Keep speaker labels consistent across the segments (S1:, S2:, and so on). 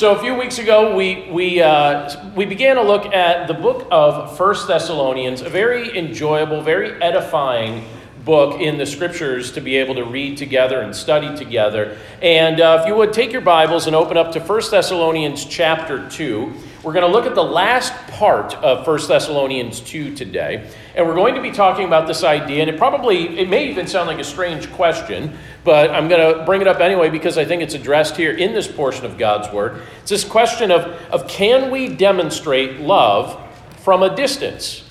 S1: So, a few weeks ago, we, we, uh, we began to look at the book of First Thessalonians, a very enjoyable, very edifying book in the scriptures to be able to read together and study together. And uh, if you would take your Bibles and open up to First Thessalonians chapter 2. We're going to look at the last part of 1 Thessalonians 2 today, and we're going to be talking about this idea, and it probably, it may even sound like a strange question, but I'm going to bring it up anyway because I think it's addressed here in this portion of God's Word. It's this question of, of can we demonstrate love from a distance?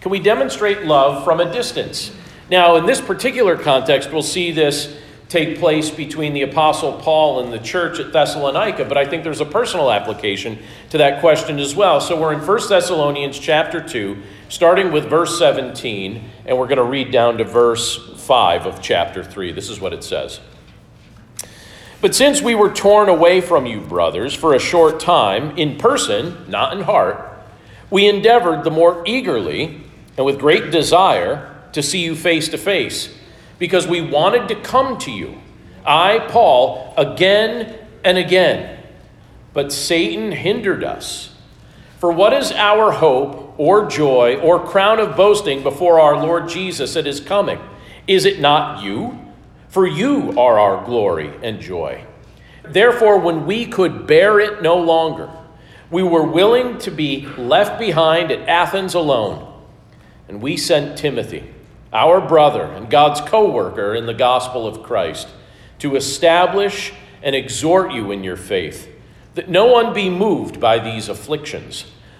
S1: Can we demonstrate love from a distance? Now, in this particular context, we'll see this take place between the Apostle Paul and the church at Thessalonica, but I think there's a personal application to that question as well. So we're in 1 Thessalonians chapter 2, starting with verse 17, and we're going to read down to verse 5 of chapter 3. This is what it says. But since we were torn away from you, brothers, for a short time, in person, not in heart, we endeavored the more eagerly and with great desire to see you face to face because we wanted to come to you, I, Paul, again and again. But Satan hindered us. For what is our hope or joy or crown of boasting before our Lord Jesus at his coming? Is it not you? For you are our glory and joy. Therefore, when we could bear it no longer, we were willing to be left behind at Athens alone, and we sent Timothy our brother and God's co worker in the gospel of Christ, to establish and exhort you in your faith, that no one be moved by these afflictions.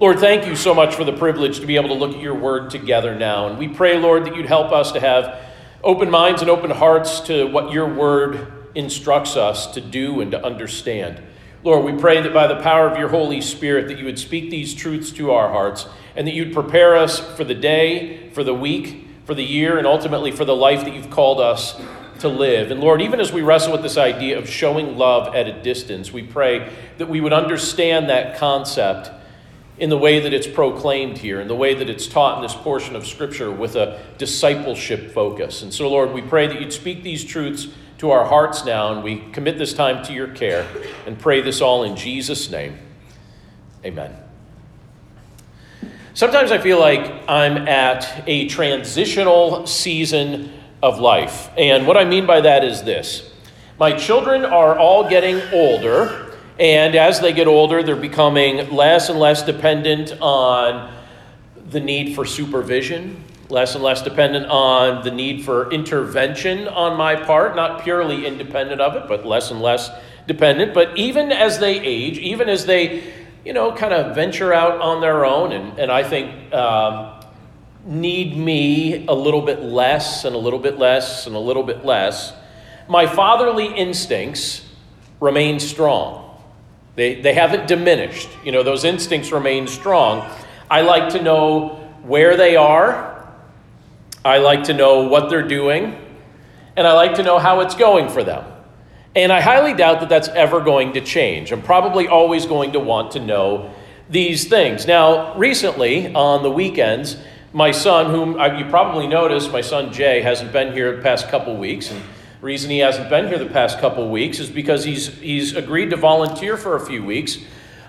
S1: Lord, thank you so much for the privilege to be able to look at your word together now. And we pray, Lord, that you'd help us to have open minds and open hearts to what your word instructs us to do and to understand. Lord, we pray that by the power of your Holy Spirit that you would speak these truths to our hearts and that you'd prepare us for the day, for the week, for the year, and ultimately for the life that you've called us to live. And Lord, even as we wrestle with this idea of showing love at a distance, we pray that we would understand that concept in the way that it's proclaimed here, in the way that it's taught in this portion of Scripture with a discipleship focus. And so, Lord, we pray that you'd speak these truths to our hearts now, and we commit this time to your care and pray this all in Jesus' name. Amen. Sometimes I feel like I'm at a transitional season of life. And what I mean by that is this my children are all getting older, and as they get older, they're becoming less and less dependent on the need for supervision, less and less dependent on the need for intervention on my part, not purely independent of it, but less and less dependent. But even as they age, even as they, you know, kind of venture out on their own, and, and I think um, need me a little bit less and a little bit less and a little bit less, my fatherly instincts remain strong. They, they haven't diminished. You know, those instincts remain strong. I like to know where they are, I like to know what they're doing, and I like to know how it's going for them. And I highly doubt that that's ever going to change. I'm probably always going to want to know these things. Now, recently, on the weekends, my son, whom uh, you probably noticed, my son Jay, hasn't been here the past couple weeks. And reason he hasn't been here the past couple weeks is because he's, he's agreed to volunteer for a few weeks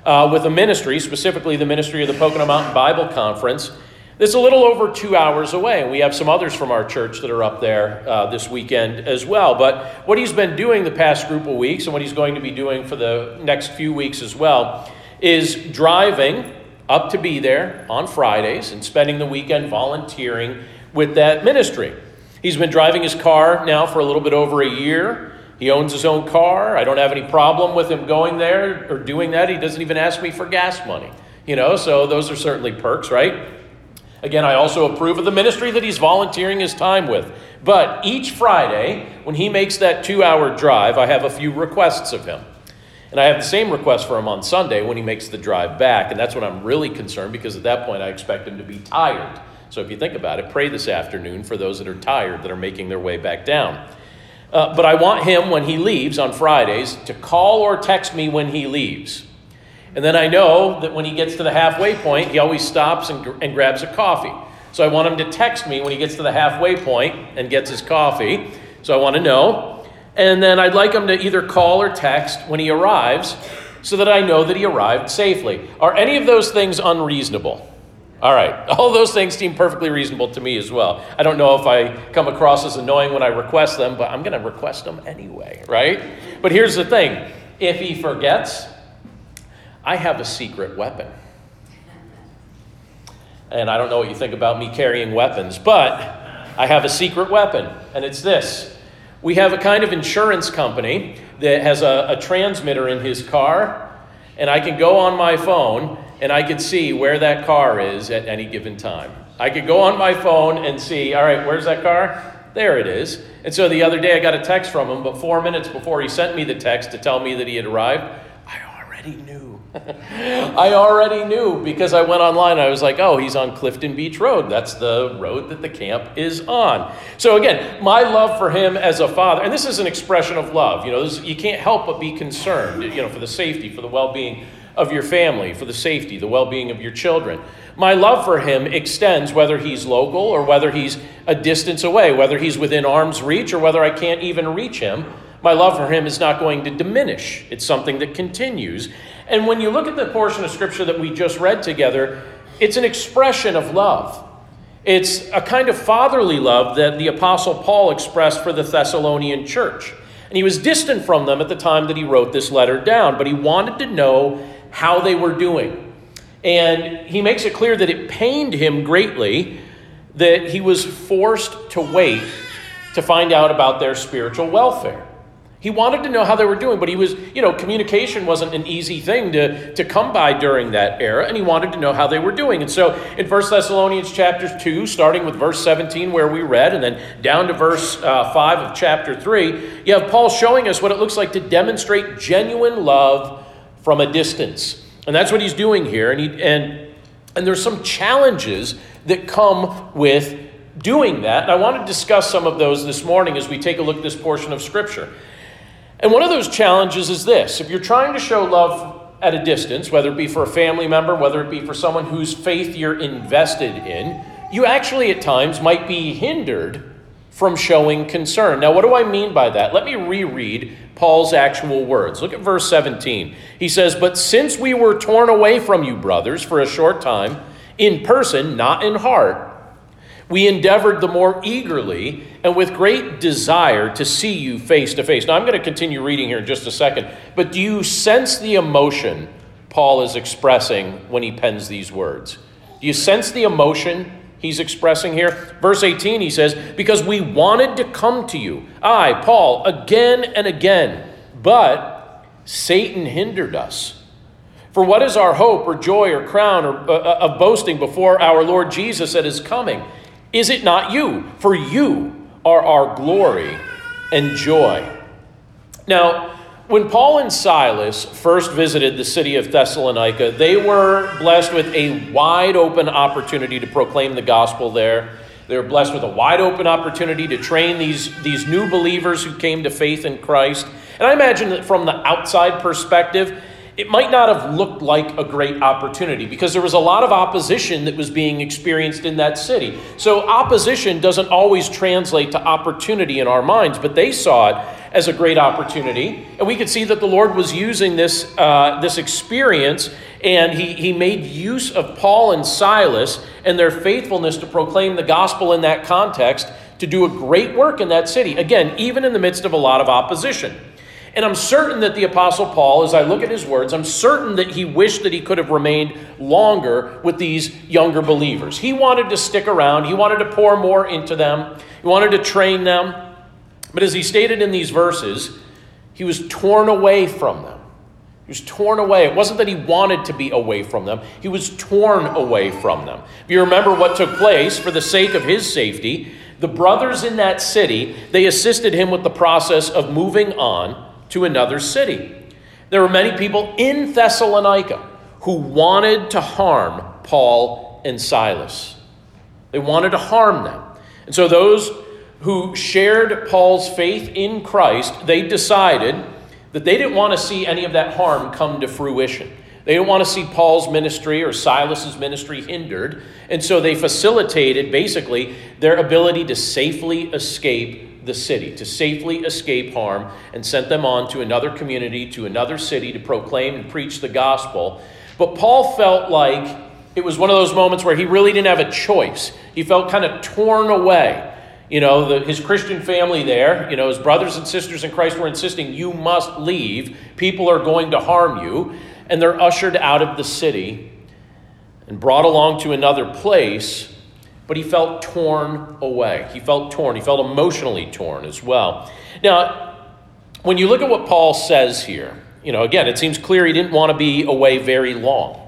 S1: uh, with a ministry, specifically the ministry of the Pocono Mountain Bible Conference. It's a little over two hours away, and we have some others from our church that are up there uh, this weekend as well. But what he's been doing the past group of weeks, and what he's going to be doing for the next few weeks as well, is driving up to be there on Fridays and spending the weekend volunteering with that ministry. He's been driving his car now for a little bit over a year. He owns his own car. I don't have any problem with him going there or doing that. He doesn't even ask me for gas money. You know, so those are certainly perks, right? Again, I also approve of the ministry that he's volunteering his time with. But each Friday, when he makes that two hour drive, I have a few requests of him. And I have the same request for him on Sunday when he makes the drive back. And that's when I'm really concerned because at that point I expect him to be tired. So if you think about it, pray this afternoon for those that are tired that are making their way back down. Uh, but I want him when he leaves on Fridays to call or text me when he leaves. And then I know that when he gets to the halfway point, he always stops and, and grabs a coffee. So I want him to text me when he gets to the halfway point and gets his coffee. So I want to know. And then I'd like him to either call or text when he arrives so that I know that he arrived safely. Are any of those things unreasonable? All right, all those things seem perfectly reasonable to me as well. I don't know if I come across as annoying when I request them, but I'm going to request them anyway, right? But here's the thing if he forgets, I have a secret weapon. And I don't know what you think about me carrying weapons, but I have a secret weapon, and it's this. We have a kind of insurance company that has a, a transmitter in his car, and I can go on my phone and I could see where that car is at any given time. I could go on my phone and see, all right, where's that car? There it is. And so the other day I got a text from him, but four minutes before he sent me the text to tell me that he had arrived, I already knew I already knew because I went online. I was like, oh, he's on Clifton Beach Road. That's the road that the camp is on. So, again, my love for him as a father, and this is an expression of love. You know, this, you can't help but be concerned, you know, for the safety, for the well being of your family, for the safety, the well being of your children. My love for him extends whether he's local or whether he's a distance away, whether he's within arm's reach or whether I can't even reach him. My love for him is not going to diminish. It's something that continues. And when you look at the portion of Scripture that we just read together, it's an expression of love. It's a kind of fatherly love that the Apostle Paul expressed for the Thessalonian church. And he was distant from them at the time that he wrote this letter down, but he wanted to know how they were doing. And he makes it clear that it pained him greatly that he was forced to wait to find out about their spiritual welfare. He wanted to know how they were doing, but he was, you know, communication wasn't an easy thing to, to come by during that era, and he wanted to know how they were doing. And so in 1 Thessalonians chapter 2, starting with verse 17 where we read, and then down to verse uh, 5 of chapter 3, you have Paul showing us what it looks like to demonstrate genuine love from a distance. And that's what he's doing here. And, he, and, and there's some challenges that come with doing that. And I want to discuss some of those this morning as we take a look at this portion of Scripture. And one of those challenges is this if you're trying to show love at a distance, whether it be for a family member, whether it be for someone whose faith you're invested in, you actually at times might be hindered from showing concern. Now, what do I mean by that? Let me reread Paul's actual words. Look at verse 17. He says, But since we were torn away from you, brothers, for a short time, in person, not in heart, we endeavored the more eagerly and with great desire to see you face to face. Now, I'm going to continue reading here in just a second, but do you sense the emotion Paul is expressing when he pens these words? Do you sense the emotion he's expressing here? Verse 18, he says, Because we wanted to come to you, I, Paul, again and again, but Satan hindered us. For what is our hope or joy or crown or, uh, uh of boasting before our Lord Jesus at his coming? Is it not you? For you are our glory and joy. Now, when Paul and Silas first visited the city of Thessalonica, they were blessed with a wide open opportunity to proclaim the gospel there. They were blessed with a wide open opportunity to train these, these new believers who came to faith in Christ. And I imagine that from the outside perspective, it might not have looked like a great opportunity because there was a lot of opposition that was being experienced in that city. So, opposition doesn't always translate to opportunity in our minds, but they saw it as a great opportunity. And we could see that the Lord was using this, uh, this experience, and he, he made use of Paul and Silas and their faithfulness to proclaim the gospel in that context to do a great work in that city. Again, even in the midst of a lot of opposition. And I'm certain that the Apostle Paul, as I look at his words, I'm certain that he wished that he could have remained longer with these younger believers. He wanted to stick around, he wanted to pour more into them, he wanted to train them. But as he stated in these verses, he was torn away from them. He was torn away. It wasn't that he wanted to be away from them, he was torn away from them. If you remember what took place for the sake of his safety, the brothers in that city, they assisted him with the process of moving on to another city. There were many people in Thessalonica who wanted to harm Paul and Silas. They wanted to harm them. And so those who shared Paul's faith in Christ, they decided that they didn't want to see any of that harm come to fruition. They didn't want to see Paul's ministry or Silas's ministry hindered, and so they facilitated basically their ability to safely escape the city, to safely escape harm, and sent them on to another community, to another city to proclaim and preach the gospel. But Paul felt like it was one of those moments where he really didn't have a choice. He felt kind of torn away. You know, the, his Christian family there, you know, his brothers and sisters in Christ were insisting, you must leave. People are going to harm you. And they're ushered out of the city and brought along to another place. But he felt torn away. He felt torn. He felt emotionally torn as well. Now, when you look at what Paul says here, you know, again, it seems clear he didn't want to be away very long.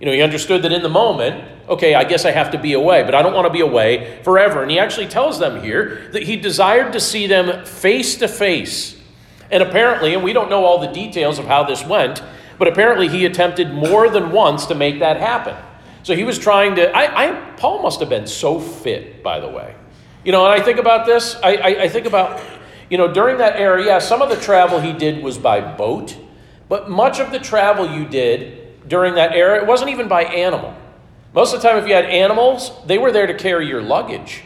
S1: You know, he understood that in the moment, okay, I guess I have to be away, but I don't want to be away forever. And he actually tells them here that he desired to see them face to face. And apparently, and we don't know all the details of how this went, but apparently he attempted more than once to make that happen. So he was trying to. I, I Paul must have been so fit, by the way. You know, and I think about this. I, I, I think about, you know, during that era, yeah, some of the travel he did was by boat, but much of the travel you did during that era, it wasn't even by animal. Most of the time, if you had animals, they were there to carry your luggage.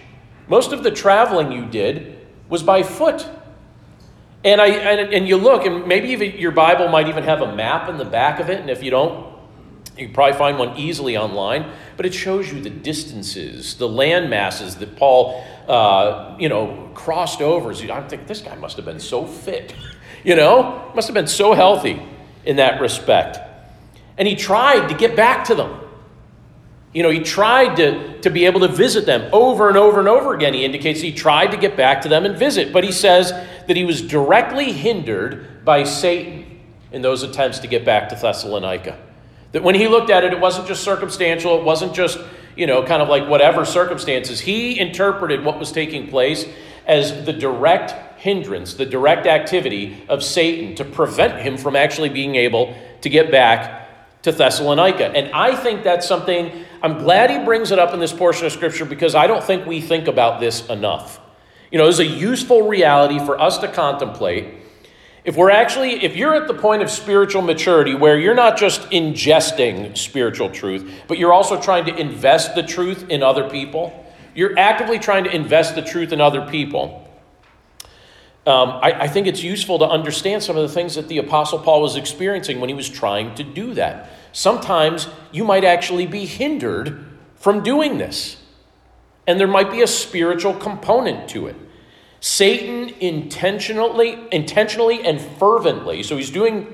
S1: Most of the traveling you did was by foot. And, I, and, and you look, and maybe even your Bible might even have a map in the back of it, and if you don't, you can probably find one easily online, but it shows you the distances, the land masses that Paul, uh, you know, crossed over. So I'm thinking, this guy must have been so fit, you know, must have been so healthy in that respect. And he tried to get back to them. You know, he tried to, to be able to visit them over and over and over again. He indicates he tried to get back to them and visit, but he says that he was directly hindered by Satan in those attempts to get back to Thessalonica. That when he looked at it, it wasn't just circumstantial, it wasn't just, you know, kind of like whatever circumstances. He interpreted what was taking place as the direct hindrance, the direct activity of Satan to prevent him from actually being able to get back to Thessalonica. And I think that's something, I'm glad he brings it up in this portion of Scripture because I don't think we think about this enough. You know, it's a useful reality for us to contemplate. If we're actually, if you're at the point of spiritual maturity where you're not just ingesting spiritual truth, but you're also trying to invest the truth in other people, you're actively trying to invest the truth in other people. Um, I, I think it's useful to understand some of the things that the Apostle Paul was experiencing when he was trying to do that. Sometimes you might actually be hindered from doing this, and there might be a spiritual component to it. Satan intentionally, intentionally and fervently, so he's doing,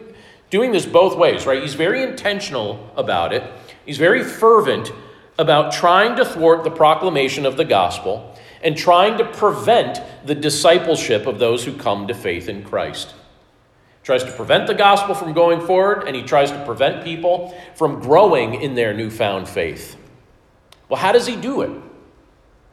S1: doing this both ways, right? He's very intentional about it. He's very fervent about trying to thwart the proclamation of the gospel and trying to prevent the discipleship of those who come to faith in Christ. He tries to prevent the gospel from going forward, and he tries to prevent people from growing in their newfound faith. Well, how does he do it?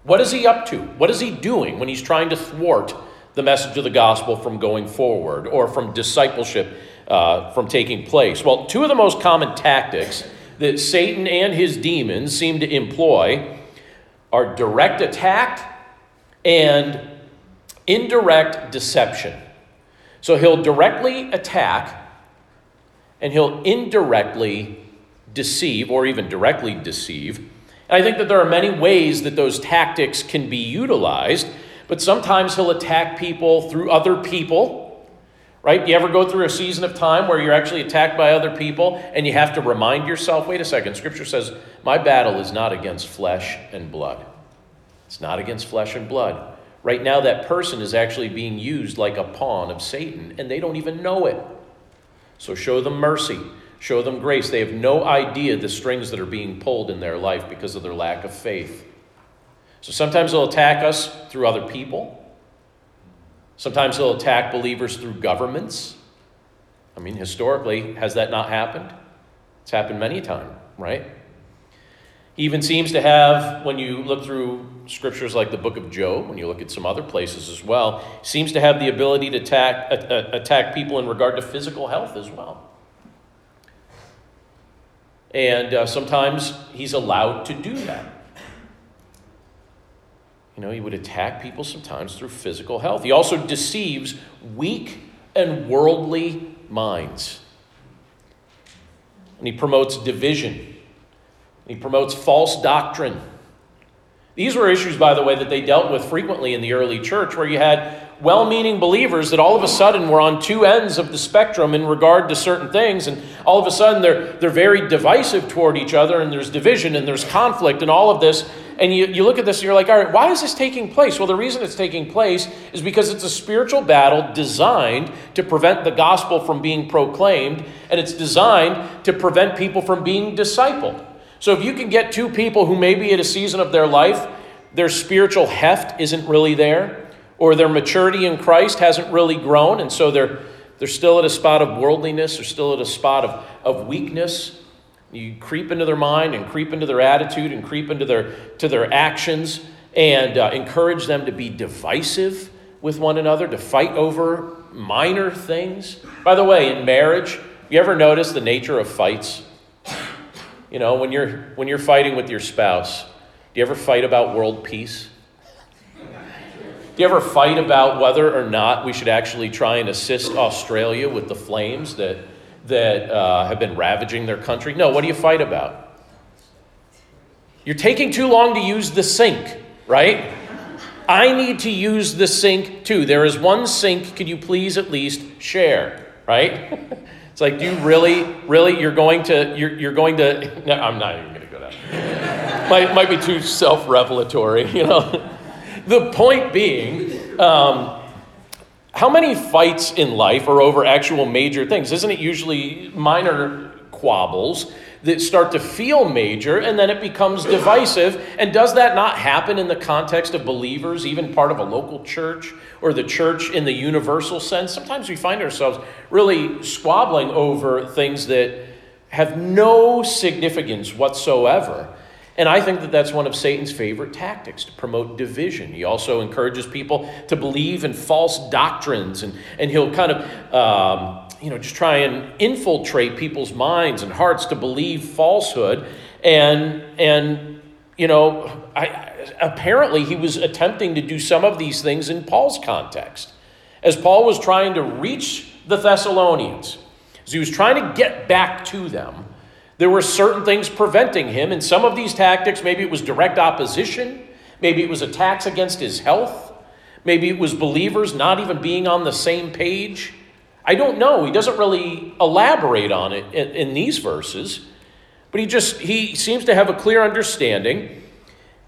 S1: What is he up to? What is he doing when he's trying to thwart the message of the gospel from going forward or from discipleship uh, from taking place? Well, two of the most common tactics that Satan and his demons seem to employ are direct attack and indirect deception. So he'll directly attack and he'll indirectly deceive or even directly deceive. I think that there are many ways that those tactics can be utilized, but sometimes he'll attack people through other people. Right? You ever go through a season of time where you're actually attacked by other people and you have to remind yourself, wait a second, scripture says, my battle is not against flesh and blood. It's not against flesh and blood. Right now, that person is actually being used like a pawn of Satan, and they don't even know it. So show them mercy, show them grace. They have no idea the strings that are being pulled in their life because of their lack of faith. So sometimes they'll attack us through other people. Sometimes they'll attack believers through governments. I mean, historically, has that not happened? It's happened many times, right? He even seems to have, when you look through scriptures like the book of Job, when you look at some other places as well, seems to have the ability to attack, uh, uh, attack people in regard to physical health as well. And uh, sometimes he's allowed to do that. You know, he would attack people sometimes through physical health. He also deceives weak and worldly minds. And he promotes division. He promotes false doctrine. These were issues, by the way, that they dealt with frequently in the early church, where you had well meaning believers that all of a sudden were on two ends of the spectrum in regard to certain things, and all of a sudden they're, they're very divisive toward each other, and there's division and there's conflict and all of this. And you, you look at this and you're like, all right, why is this taking place? Well, the reason it's taking place is because it's a spiritual battle designed to prevent the gospel from being proclaimed, and it's designed to prevent people from being discipled. So if you can get two people who maybe at a season of their life, their spiritual heft isn't really there, or their maturity in Christ hasn't really grown, and so they're, they're still at a spot of worldliness, they're still at a spot of, of weakness. You creep into their mind and creep into their attitude and creep into their, to their actions and uh, encourage them to be divisive with one another, to fight over minor things. By the way, in marriage, you ever notice the nature of fights? You know, when you're, when you're fighting with your spouse, do you ever fight about world peace? Do you ever fight about whether or not we should actually try and assist Australia with the flames that, that uh, have been ravaging their country? No, what do you fight about? You're taking too long to use the sink, right? I need to use the sink too. There is one sink. Could you please at least share, right? It's like, do you really, really, you're going to, you're, you're going to, no, I'm not even going to go down. might, might be too self revelatory, you know. The point being, um, how many fights in life are over actual major things? Isn't it usually minor quabbles that start to feel major and then it becomes divisive. And does that not happen in the context of believers, even part of a local church or the church in the universal sense? Sometimes we find ourselves really squabbling over things that have no significance whatsoever. And I think that that's one of Satan's favorite tactics to promote division. He also encourages people to believe in false doctrines, and, and he'll kind of um, you know, just try and infiltrate people's minds and hearts to believe falsehood. And, and you know, I, apparently he was attempting to do some of these things in Paul's context. As Paul was trying to reach the Thessalonians, as he was trying to get back to them, there were certain things preventing him. And some of these tactics, maybe it was direct opposition, maybe it was attacks against his health, maybe it was believers not even being on the same page. I don't know. He doesn't really elaborate on it in, in these verses, but he just he seems to have a clear understanding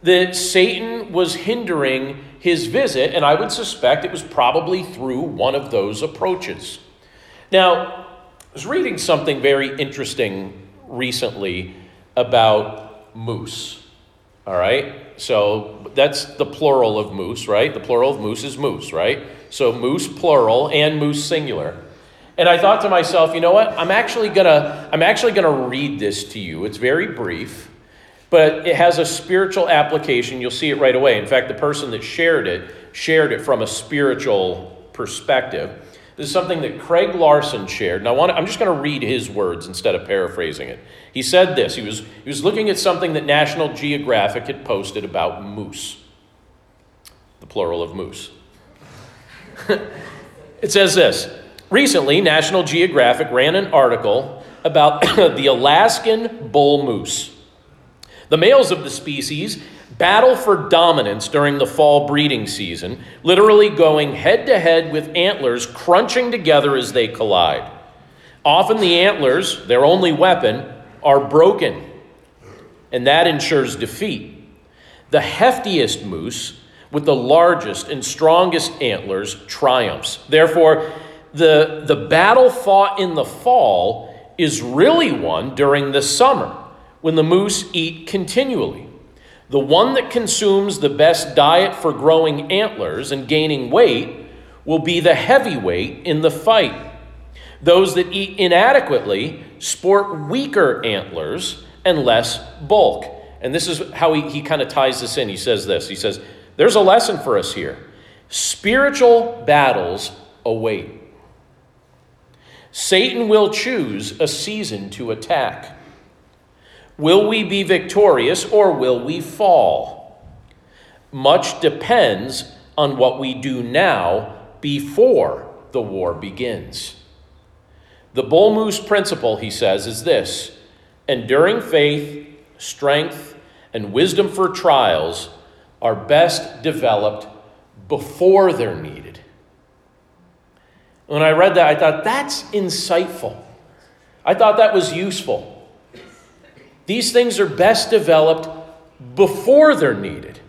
S1: that Satan was hindering his visit, and I would suspect it was probably through one of those approaches. Now, I was reading something very interesting recently about moose. All right? So that's the plural of moose, right? The plural of moose is moose, right? So moose plural and moose singular. And I thought to myself, you know what? I'm actually gonna I'm actually gonna read this to you. It's very brief, but it has a spiritual application. You'll see it right away. In fact, the person that shared it shared it from a spiritual perspective. This is something that Craig Larson shared, and I want I'm just going to read his words instead of paraphrasing it. He said this. He was he was looking at something that National Geographic had posted about moose, the plural of moose. it says this. Recently, National Geographic ran an article about the Alaskan bull moose. The males of the species battle for dominance during the fall breeding season, literally going head to head with antlers crunching together as they collide. Often the antlers, their only weapon, are broken, and that ensures defeat. The heftiest moose, with the largest and strongest antlers, triumphs. Therefore, the, the battle fought in the fall is really won during the summer when the moose eat continually. The one that consumes the best diet for growing antlers and gaining weight will be the heavyweight in the fight. Those that eat inadequately sport weaker antlers and less bulk. And this is how he, he kind of ties this in. He says this He says, There's a lesson for us here. Spiritual battles await. Satan will choose a season to attack. Will we be victorious or will we fall? Much depends on what we do now before the war begins. The bull moose principle, he says, is this enduring faith, strength, and wisdom for trials are best developed before they're needed. When I read that, I thought that's insightful. I thought that was useful. These things are best developed before they're needed.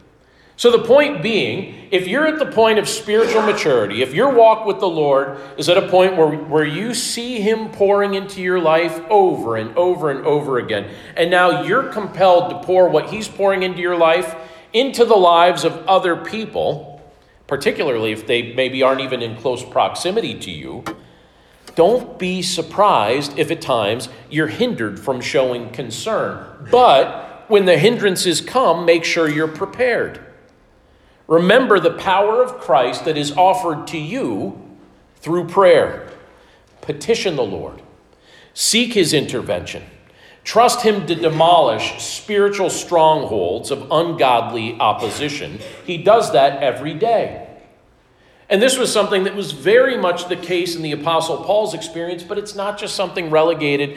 S1: So, the point being, if you're at the point of spiritual maturity, if your walk with the Lord is at a point where, where you see Him pouring into your life over and over and over again, and now you're compelled to pour what He's pouring into your life into the lives of other people, particularly if they maybe aren't even in close proximity to you, don't be surprised if at times you're hindered from showing concern. But when the hindrances come, make sure you're prepared. Remember the power of Christ that is offered to you through prayer. Petition the Lord, seek his intervention. Trust him to demolish spiritual strongholds of ungodly opposition. He does that every day. And this was something that was very much the case in the Apostle Paul's experience, but it's not just something relegated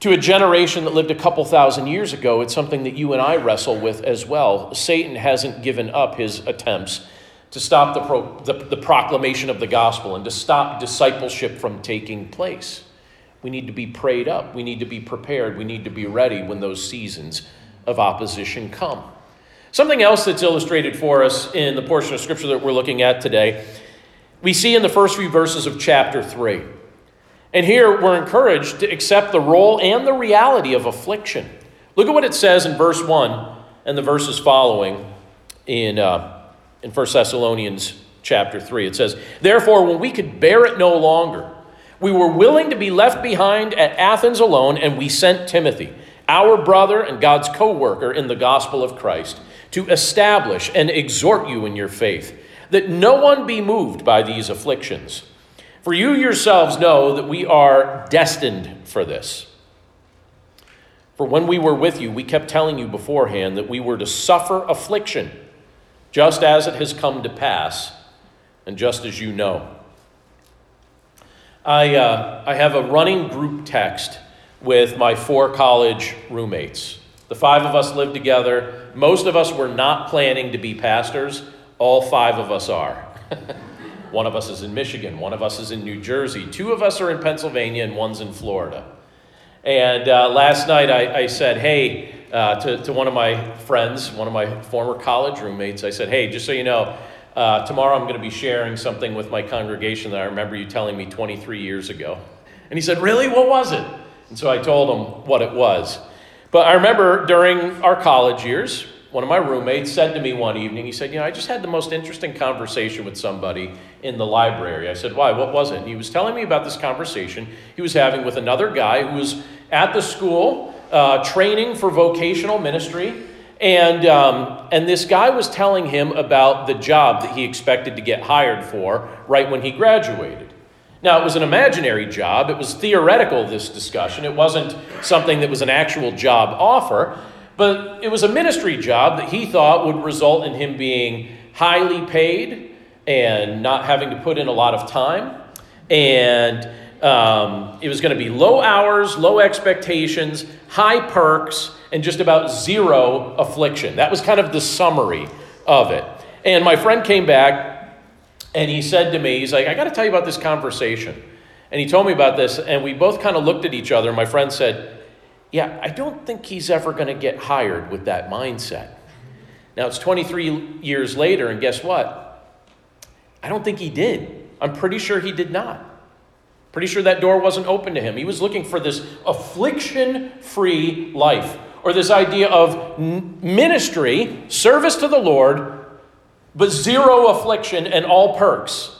S1: to a generation that lived a couple thousand years ago, it's something that you and I wrestle with as well. Satan hasn't given up his attempts to stop the, pro, the, the, proclamation of the gospel and to stop discipleship from taking place. We need to be prayed up. We need to be prepared. We need to be ready when those seasons of opposition come. Something else that's illustrated for us in the portion of scripture that we're looking at today, we see in the first few verses of chapter 3. And here we're encouraged to accept the role and the reality of affliction. Look at what it says in verse 1 and the verses following in, uh, in 1 Thessalonians chapter 3. It says, Therefore, when we could bear it no longer, we were willing to be left behind at Athens alone, and we sent Timothy, our brother and God's co worker in the gospel of Christ, to establish and exhort you in your faith, that no one be moved by these afflictions for you yourselves know that we are destined for this. For when we were with you, we kept telling you beforehand that we were to suffer affliction, just as it has come to pass, and just as you know. I, uh, I have a running group text with my four college roommates. The five of us live together. Most of us were not planning to be pastors, all five of us are. One of us is in Michigan, one of us is in New Jersey, two of us are in Pennsylvania, and one's in Florida. And uh, last night I, I said, hey, uh, to, to one of my friends, one of my former college roommates, I said, hey, just so you know, uh, tomorrow I'm going to be sharing something with my congregation that I remember you telling me 23 years ago. And he said, really? What was it? And so I told him what it was. But I remember during our college years, one of my roommates said to me one evening, he said, You know, I just had the most interesting conversation with somebody in the library. I said, Why? What was it? He was telling me about this conversation he was having with another guy who was at the school uh, training for vocational ministry. And, um, and this guy was telling him about the job that he expected to get hired for right when he graduated. Now, it was an imaginary job. It was theoretical, this discussion. It wasn't something that was an actual job offer. But it was a ministry job that he thought would result in him being highly paid and not having to put in a lot of time. And um, it was going to be low hours, low expectations, high perks, and just about zero affliction. That was kind of the summary of it. And my friend came back and he said to me, he's like, I got to tell you about this conversation. And he told me about this, and we both kind of looked at each other. My friend said, yeah, I don't think he's ever going to get hired with that mindset. Now, it's 23 years later, and guess what? I don't think he did. I'm pretty sure he did not. Pretty sure that door wasn't open to him. He was looking for this affliction free life, or this idea of ministry, service to the Lord, but zero affliction and all perks.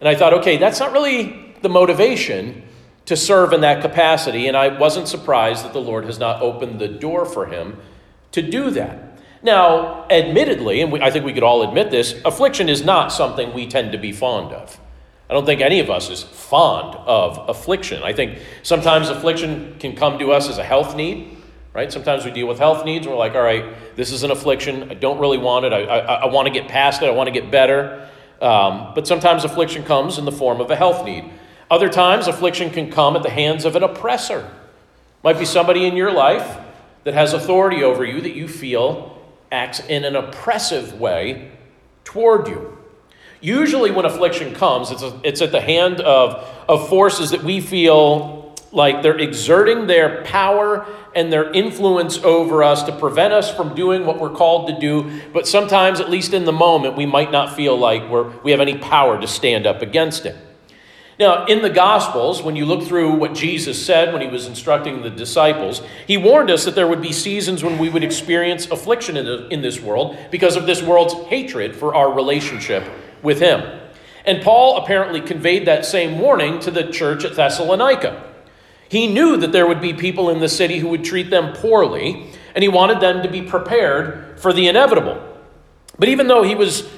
S1: And I thought, okay, that's not really the motivation to serve in that capacity, and I wasn't surprised that the Lord has not opened the door for him to do that. Now, admittedly, and we, I think we could all admit this, affliction is not something we tend to be fond of. I don't think any of us is fond of affliction. I think sometimes affliction can come to us as a health need, right? Sometimes we deal with health needs we're like, all right, this is an affliction. I don't really want it. I, I, I want to get past it. I want to get better. Um, but sometimes affliction comes in the form of a health need. Other times, affliction can come at the hands of an oppressor. Might be somebody in your life that has authority over you that you feel acts in an oppressive way toward you. Usually, when affliction comes, it's, a, it's at the hand of, of forces that we feel like they're exerting their power and their influence over us to prevent us from doing what we're called to do. But sometimes, at least in the moment, we might not feel like we're, we have any power to stand up against it. Now, in the Gospels, when you look through what Jesus said when he was instructing the disciples, he warned us that there would be seasons when we would experience affliction in, the, in this world because of this world's hatred for our relationship with him. And Paul apparently conveyed that same warning to the church at Thessalonica. He knew that there would be people in the city who would treat them poorly, and he wanted them to be prepared for the inevitable. But even though he was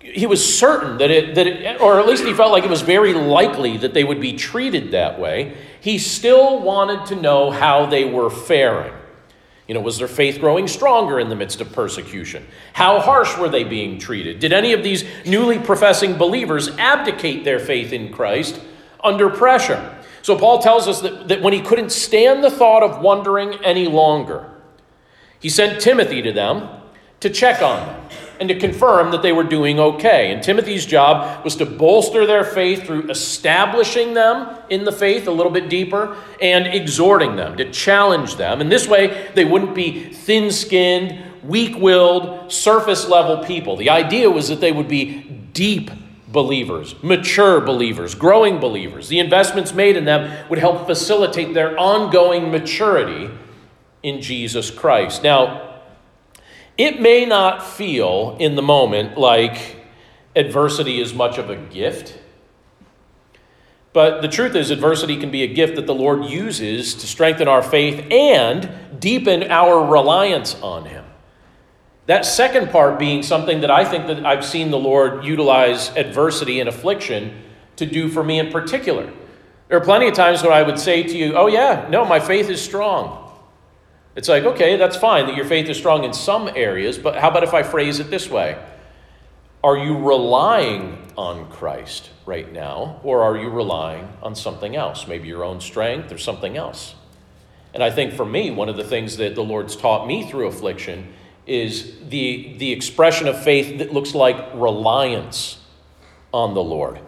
S1: he was certain that it, that it, or at least he felt like it was very likely that they would be treated that way, he still wanted to know how they were faring. You know, was their faith growing stronger in the midst of persecution? How harsh were they being treated? Did any of these newly professing believers abdicate their faith in Christ under pressure? So Paul tells us that, that when he couldn't stand the thought of wondering any longer, he sent Timothy to them to check on them and to confirm that they were doing okay. And Timothy's job was to bolster their faith through establishing them in the faith a little bit deeper and exhorting them, to challenge them. And this way, they wouldn't be thin skinned, weak willed, surface level people. The idea was that they would be deep believers, mature believers, growing believers. The investments made in them would help facilitate their ongoing maturity in Jesus Christ. Now, it may not feel in the moment like adversity is much of a gift. But the truth is, adversity can be a gift that the Lord uses to strengthen our faith and deepen our reliance on Him. That second part being something that I think that I've seen the Lord utilize adversity and affliction to do for me in particular. There are plenty of times when I would say to you, Oh, yeah, no, my faith is strong. It's like, okay, that's fine that your faith is strong in some areas, but how about if I phrase it this way? Are you relying on Christ right now, or are you relying on something else? Maybe your own strength or something else. And I think for me, one of the things that the Lord's taught me through affliction is the, the expression of faith that looks like reliance on the Lord.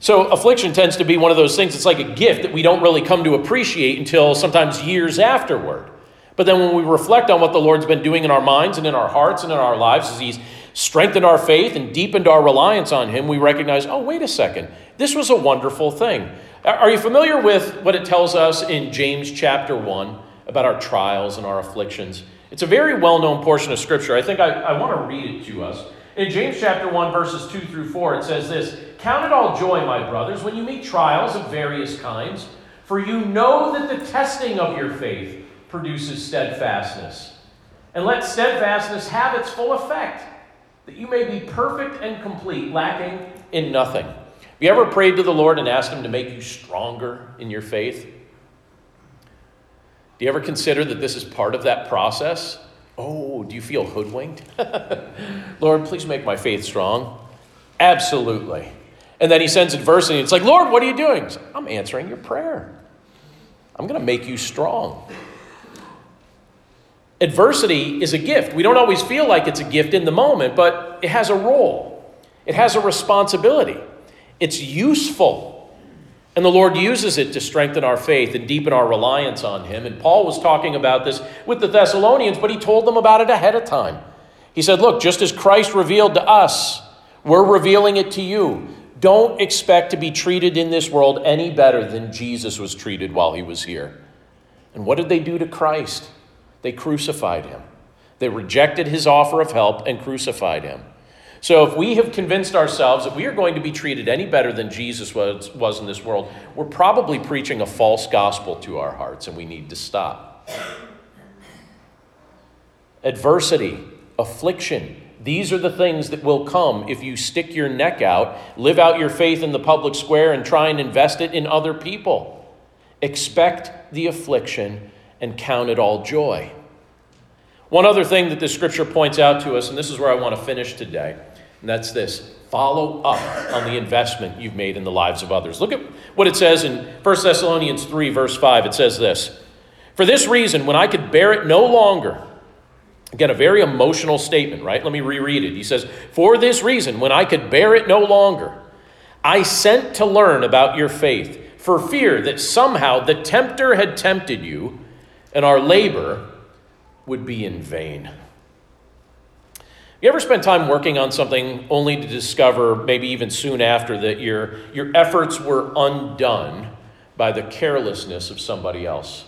S1: So, affliction tends to be one of those things, it's like a gift that we don't really come to appreciate until sometimes years afterward. But then when we reflect on what the Lord's been doing in our minds and in our hearts and in our lives as He's strengthened our faith and deepened our reliance on Him, we recognize, oh, wait a second, this was a wonderful thing. Are you familiar with what it tells us in James chapter 1 about our trials and our afflictions? It's a very well known portion of Scripture. I think I, I want to read it to us. In James chapter 1, verses 2 through 4, it says this Count it all joy, my brothers, when you meet trials of various kinds, for you know that the testing of your faith produces steadfastness. And let steadfastness have its full effect, that you may be perfect and complete, lacking in nothing. Have you ever prayed to the Lord and asked Him to make you stronger in your faith? Do you ever consider that this is part of that process? Oh, do you feel hoodwinked? Lord, please make my faith strong. Absolutely. And then he sends adversity. It's like, Lord, what are you doing? I'm answering your prayer. I'm going to make you strong. Adversity is a gift. We don't always feel like it's a gift in the moment, but it has a role, it has a responsibility. It's useful. And the Lord uses it to strengthen our faith and deepen our reliance on Him. And Paul was talking about this with the Thessalonians, but he told them about it ahead of time. He said, Look, just as Christ revealed to us, we're revealing it to you. Don't expect to be treated in this world any better than Jesus was treated while he was here. And what did they do to Christ? They crucified him. They rejected his offer of help and crucified him. So, if we have convinced ourselves that we are going to be treated any better than Jesus was, was in this world, we're probably preaching a false gospel to our hearts, and we need to stop. adversity, affliction. These are the things that will come if you stick your neck out, live out your faith in the public square, and try and invest it in other people. Expect the affliction and count it all joy. One other thing that the scripture points out to us, and this is where I want to finish today, and that's this follow up on the investment you've made in the lives of others. Look at what it says in 1 Thessalonians 3, verse 5. It says this For this reason, when I could bear it no longer, Again, a very emotional statement, right? Let me reread it. He says, For this reason, when I could bear it no longer, I sent to learn about your faith, for fear that somehow the tempter had tempted you, and our labor would be in vain. You ever spend time working on something only to discover, maybe even soon after, that your, your efforts were undone by the carelessness of somebody else?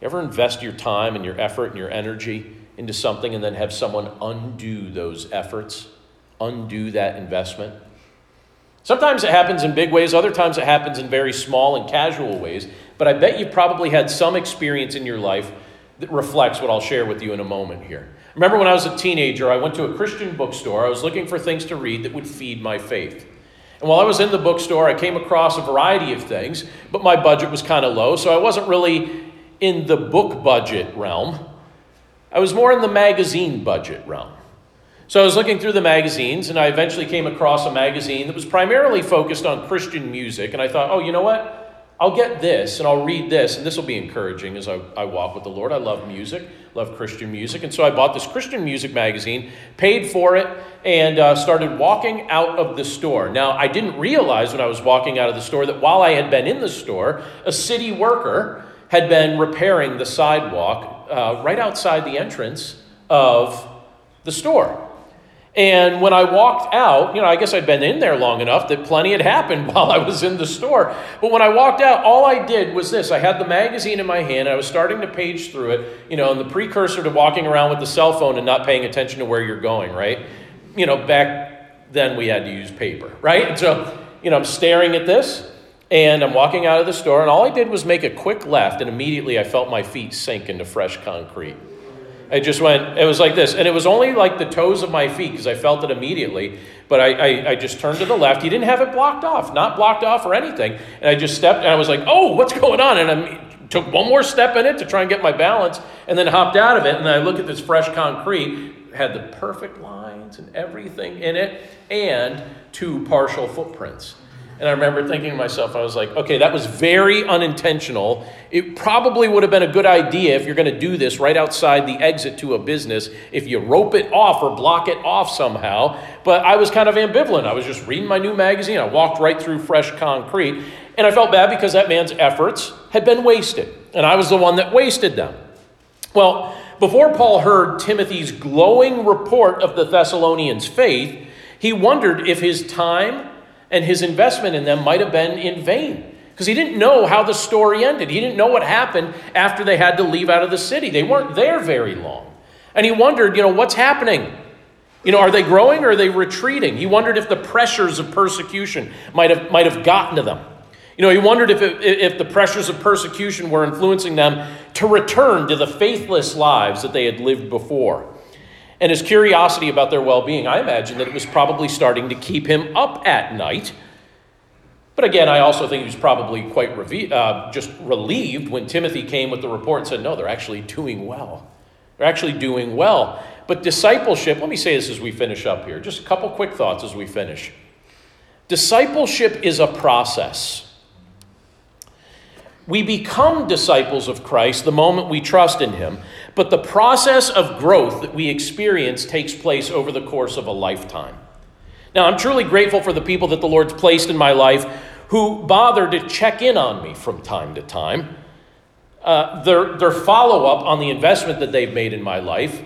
S1: You ever invest your time and your effort and your energy into something and then have someone undo those efforts, undo that investment? Sometimes it happens in big ways, other times it happens in very small and casual ways, but I bet you've probably had some experience in your life that reflects what I'll share with you in a moment here. Remember when I was a teenager, I went to a Christian bookstore. I was looking for things to read that would feed my faith. And while I was in the bookstore, I came across a variety of things, but my budget was kind of low, so I wasn't really in the book budget realm. I was more in the magazine budget realm. So I was looking through the magazines, and I eventually came across a magazine that was primarily focused on Christian music. And I thought, oh, you know what? I'll get this and I'll read this, and this will be encouraging as I, I walk with the Lord. I love music, love Christian music. And so I bought this Christian music magazine, paid for it, and uh, started walking out of the store. Now, I didn't realize when I was walking out of the store that while I had been in the store, a city worker had been repairing the sidewalk uh, right outside the entrance of the store. And when I walked out, you know, I guess I'd been in there long enough that plenty had happened while I was in the store. But when I walked out, all I did was this I had the magazine in my hand, I was starting to page through it, you know, and the precursor to walking around with the cell phone and not paying attention to where you're going, right? You know, back then we had to use paper, right? And so, you know, I'm staring at this and I'm walking out of the store, and all I did was make a quick left, and immediately I felt my feet sink into fresh concrete. I just went, it was like this. And it was only like the toes of my feet because I felt it immediately. But I, I, I, just turned to the left. He didn't have it blocked off, not blocked off or anything. And I just stepped and I was like, oh, what's going on? And I took one more step in it to try and get my balance and then hopped out of it. And I look at this fresh concrete, had the perfect lines and everything in it, and two partial footprints. And I remember thinking to myself, I was like, okay, that was very unintentional. It probably would have been a good idea if you're going to do this right outside the exit to a business, if you rope it off or block it off somehow. But I was kind of ambivalent. I was just reading my new magazine. I walked right through fresh concrete. And I felt bad because that man's efforts had been wasted. And I was the one that wasted them. Well, before Paul heard Timothy's glowing report of the Thessalonians' faith, he wondered if his time and his investment in them might have been in vain because he didn't know how the story ended. He didn't know what happened after they had to leave out of the city. They weren't there very long. And he wondered, you know, what's happening? You know, are they growing or are they retreating? He wondered if the pressures of persecution might have, might have gotten to them. You know, he wondered if, it, if the pressures of persecution were influencing them to return to the faithless lives that they had lived before and his curiosity about their well being, I imagine that it was probably starting to keep him up at night. But again, I also think he was probably quite reve- uh, just relieved when Timothy came with the report and said, No, they're actually doing well. They're actually doing well. But discipleship, let me say this as we finish up here, just a couple quick thoughts as we finish. Discipleship is a process. We become disciples of Christ the moment we trust in him, but the process of growth that we experience takes place over the course of a lifetime. Now, I'm truly grateful for the people that the Lord's placed in my life who bother to check in on me from time to time. Uh, their their follow up on the investment that they've made in my life,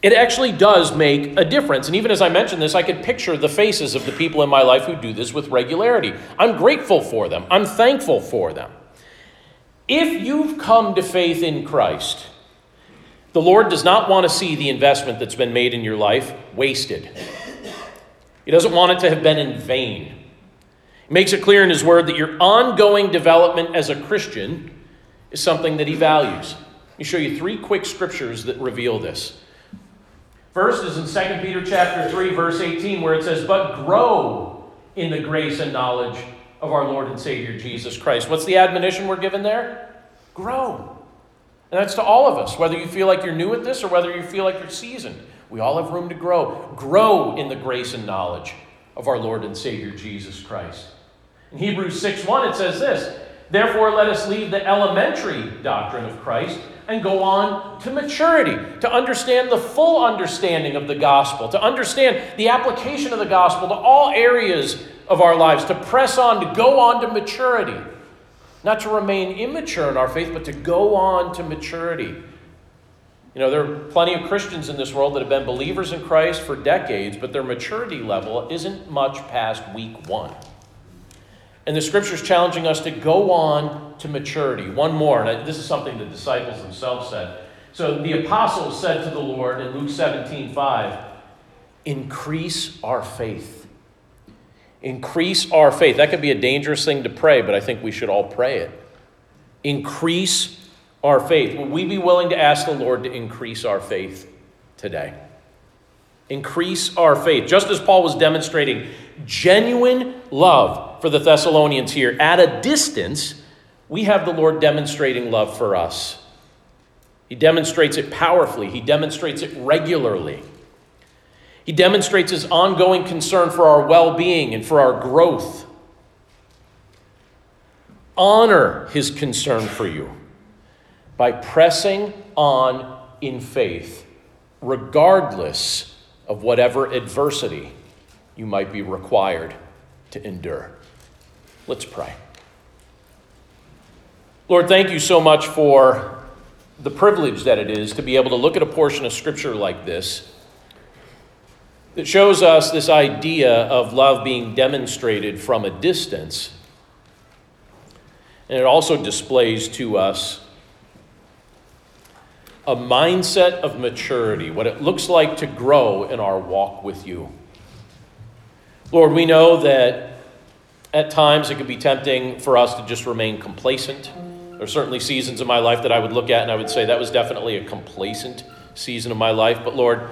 S1: it actually does make a difference. And even as I mentioned this, I could picture the faces of the people in my life who do this with regularity. I'm grateful for them, I'm thankful for them. If you've come to faith in Christ, the Lord does not want to see the investment that's been made in your life wasted. He doesn't want it to have been in vain. He makes it clear in His Word that your ongoing development as a Christian is something that He values. Let me show you three quick scriptures that reveal this. First is in 2 Peter chapter 3 verse 18 where it says, "But grow in the grace and knowledge of our Lord and Savior Jesus Christ." What's the admonition we're given there? Grow. And that's to all of us, whether you feel like you're new at this or whether you feel like you're seasoned. We all have room to grow. Grow in the grace and knowledge of our Lord and Savior Jesus Christ. In Hebrews 6 1, it says this Therefore, let us leave the elementary doctrine of Christ and go on to maturity, to understand the full understanding of the gospel, to understand the application of the gospel to all areas of our lives, to press on, to go on to maturity. Not to remain immature in our faith, but to go on to maturity. You know, there are plenty of Christians in this world that have been believers in Christ for decades, but their maturity level isn't much past week one. And the scripture is challenging us to go on to maturity. One more, and this is something the disciples themselves said. So the apostles said to the Lord in Luke 17 5, increase our faith. Increase our faith. That could be a dangerous thing to pray, but I think we should all pray it. Increase our faith. Will we be willing to ask the Lord to increase our faith today? Increase our faith. Just as Paul was demonstrating genuine love for the Thessalonians here at a distance, we have the Lord demonstrating love for us. He demonstrates it powerfully, He demonstrates it regularly. He demonstrates his ongoing concern for our well being and for our growth. Honor his concern for you by pressing on in faith, regardless of whatever adversity you might be required to endure. Let's pray. Lord, thank you so much for the privilege that it is to be able to look at a portion of Scripture like this that shows us this idea of love being demonstrated from a distance. And it also displays to us a mindset of maturity, what it looks like to grow in our walk with you. Lord, we know that at times it can be tempting for us to just remain complacent. There are certainly seasons in my life that I would look at and I would say that was definitely a complacent season of my life. But Lord,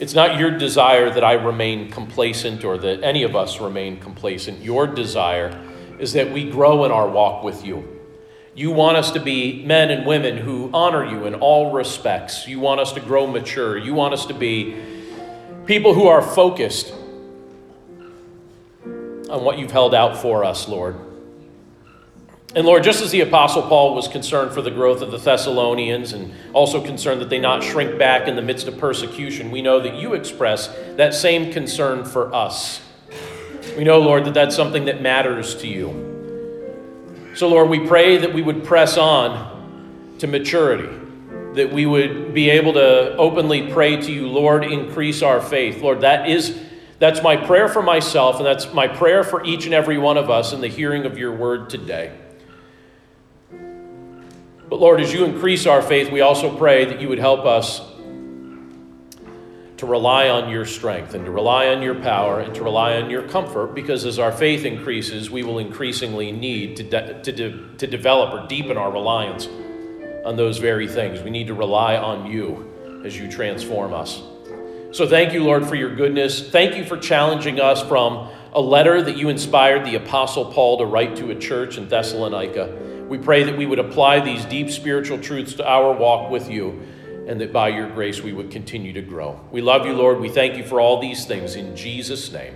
S1: it's not your desire that I remain complacent or that any of us remain complacent. Your desire is that we grow in our walk with you. You want us to be men and women who honor you in all respects. You want us to grow mature. You want us to be people who are focused on what you've held out for us, Lord. And Lord, just as the Apostle Paul was concerned for the growth of the Thessalonians and also concerned that they not shrink back in the midst of persecution, we know that you express that same concern for us. We know, Lord, that that's something that matters to you. So, Lord, we pray that we would press on to maturity, that we would be able to openly pray to you, Lord, increase our faith. Lord, that is that's my prayer for myself, and that's my prayer for each and every one of us in the hearing of your word today. But Lord, as you increase our faith, we also pray that you would help us to rely on your strength and to rely on your power and to rely on your comfort because as our faith increases, we will increasingly need to, de- to, de- to develop or deepen our reliance on those very things. We need to rely on you as you transform us. So thank you, Lord, for your goodness. Thank you for challenging us from a letter that you inspired the Apostle Paul to write to a church in Thessalonica. We pray that we would apply these deep spiritual truths to our walk with you and that by your grace we would continue to grow. We love you, Lord. We thank you for all these things in Jesus' name.